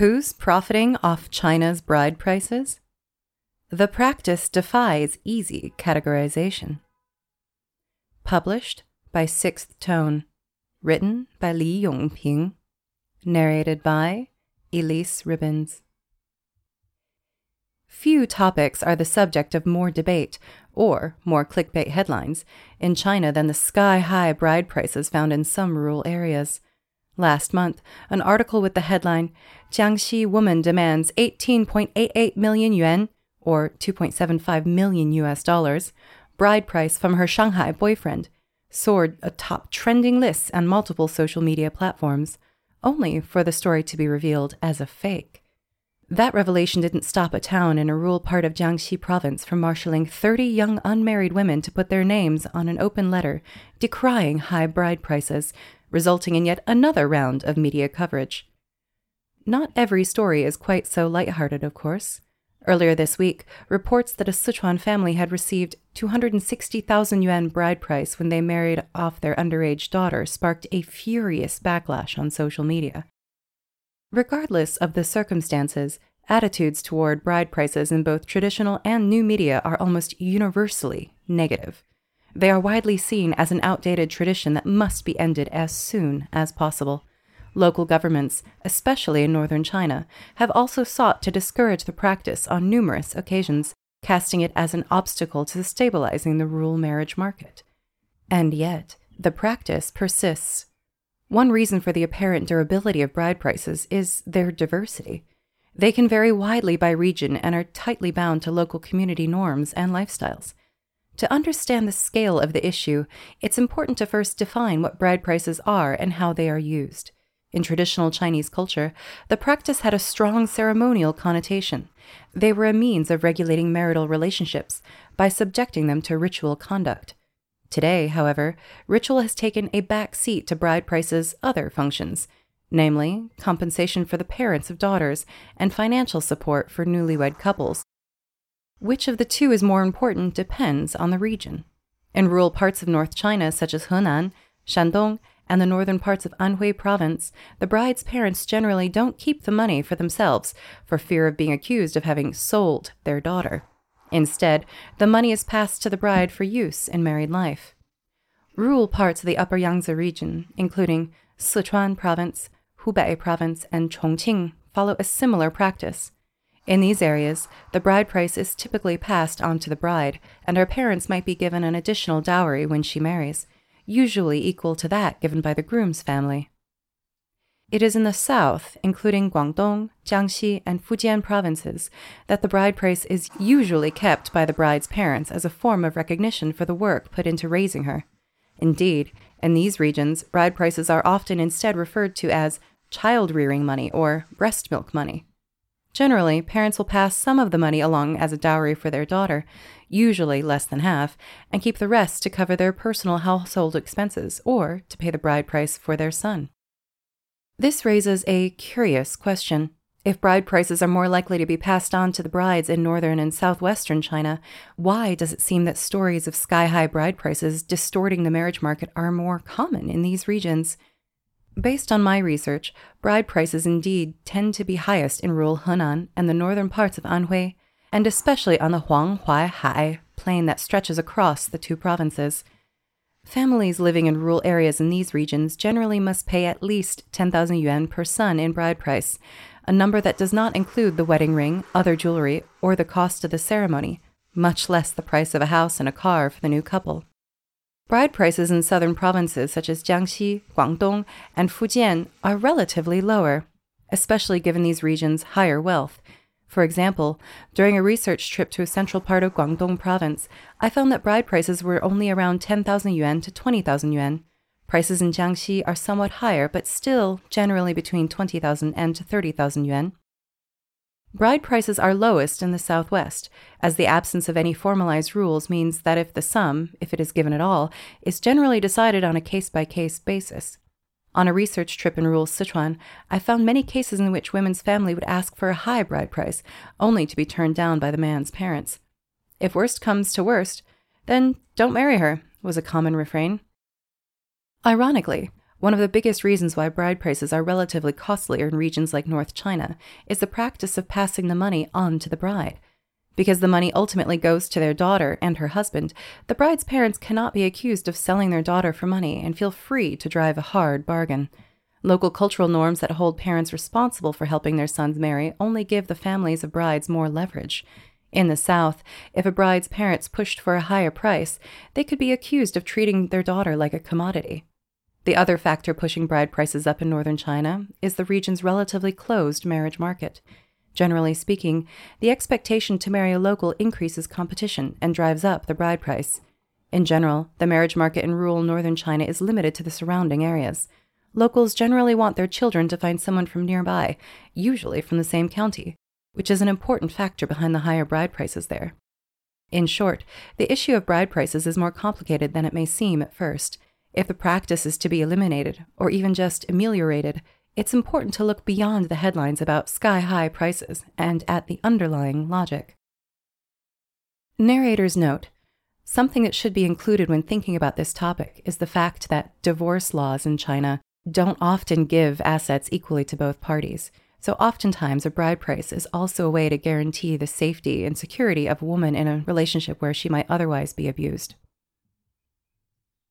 Who's profiting off China's bride prices? The practice defies easy categorization. Published by Sixth Tone. Written by Li Yongping. Narrated by Elise Ribbons. Few topics are the subject of more debate, or more clickbait headlines, in China than the sky high bride prices found in some rural areas. Last month, an article with the headline Jiangxi woman demands 18.88 million yuan, or 2.75 million US dollars, bride price from her Shanghai boyfriend, soared atop trending lists on multiple social media platforms, only for the story to be revealed as a fake. That revelation didn't stop a town in a rural part of Jiangxi province from marshaling 30 young unmarried women to put their names on an open letter decrying high bride prices, resulting in yet another round of media coverage. Not every story is quite so lighthearted, of course. Earlier this week, reports that a Sichuan family had received 260,000 yuan bride price when they married off their underage daughter sparked a furious backlash on social media. Regardless of the circumstances, attitudes toward bride prices in both traditional and new media are almost universally negative. They are widely seen as an outdated tradition that must be ended as soon as possible. Local governments, especially in northern China, have also sought to discourage the practice on numerous occasions, casting it as an obstacle to stabilizing the rural marriage market. And yet, the practice persists. One reason for the apparent durability of bride prices is their diversity. They can vary widely by region and are tightly bound to local community norms and lifestyles. To understand the scale of the issue, it's important to first define what bride prices are and how they are used. In traditional Chinese culture, the practice had a strong ceremonial connotation. They were a means of regulating marital relationships by subjecting them to ritual conduct. Today, however, ritual has taken a back seat to bride price's other functions, namely compensation for the parents of daughters and financial support for newlywed couples. Which of the two is more important depends on the region. In rural parts of North China, such as Henan, Shandong, and the northern parts of Anhui province, the bride's parents generally don't keep the money for themselves for fear of being accused of having sold their daughter. Instead, the money is passed to the bride for use in married life. Rural parts of the Upper Yangtze region, including Sichuan province, Hubei province, and Chongqing, follow a similar practice. In these areas, the bride price is typically passed on to the bride, and her parents might be given an additional dowry when she marries, usually equal to that given by the groom's family. It is in the south, including Guangdong, Jiangxi, and Fujian provinces, that the bride price is usually kept by the bride's parents as a form of recognition for the work put into raising her. Indeed, in these regions, bride prices are often instead referred to as child rearing money or breast milk money. Generally, parents will pass some of the money along as a dowry for their daughter, usually less than half, and keep the rest to cover their personal household expenses or to pay the bride price for their son. This raises a curious question. If bride prices are more likely to be passed on to the brides in northern and southwestern China, why does it seem that stories of sky high bride prices distorting the marriage market are more common in these regions? Based on my research, bride prices indeed tend to be highest in rural Henan and the northern parts of Anhui, and especially on the Huanghuai High plain that stretches across the two provinces. Families living in rural areas in these regions generally must pay at least 10,000 yuan per son in bride price, a number that does not include the wedding ring, other jewelry, or the cost of the ceremony, much less the price of a house and a car for the new couple. Bride prices in southern provinces such as Jiangxi, Guangdong, and Fujian are relatively lower, especially given these regions' higher wealth. For example, during a research trip to a central part of Guangdong province, I found that bride prices were only around 10,000 yuan to 20,000 yuan. Prices in Jiangxi are somewhat higher, but still generally between 20,000 and 30,000 yuan. Bride prices are lowest in the Southwest, as the absence of any formalized rules means that if the sum, if it is given at all, is generally decided on a case by case basis. On a research trip in rural Sichuan, I found many cases in which women's family would ask for a high bride price, only to be turned down by the man's parents. If worst comes to worst, then don't marry her, was a common refrain. Ironically, one of the biggest reasons why bride prices are relatively costlier in regions like North China is the practice of passing the money on to the bride. Because the money ultimately goes to their daughter and her husband, the bride's parents cannot be accused of selling their daughter for money and feel free to drive a hard bargain. Local cultural norms that hold parents responsible for helping their sons marry only give the families of brides more leverage. In the South, if a bride's parents pushed for a higher price, they could be accused of treating their daughter like a commodity. The other factor pushing bride prices up in northern China is the region's relatively closed marriage market. Generally speaking, the expectation to marry a local increases competition and drives up the bride price. In general, the marriage market in rural northern China is limited to the surrounding areas. Locals generally want their children to find someone from nearby, usually from the same county, which is an important factor behind the higher bride prices there. In short, the issue of bride prices is more complicated than it may seem at first. If the practice is to be eliminated, or even just ameliorated, it's important to look beyond the headlines about sky high prices and at the underlying logic. Narrator's note Something that should be included when thinking about this topic is the fact that divorce laws in China don't often give assets equally to both parties. So, oftentimes, a bride price is also a way to guarantee the safety and security of a woman in a relationship where she might otherwise be abused.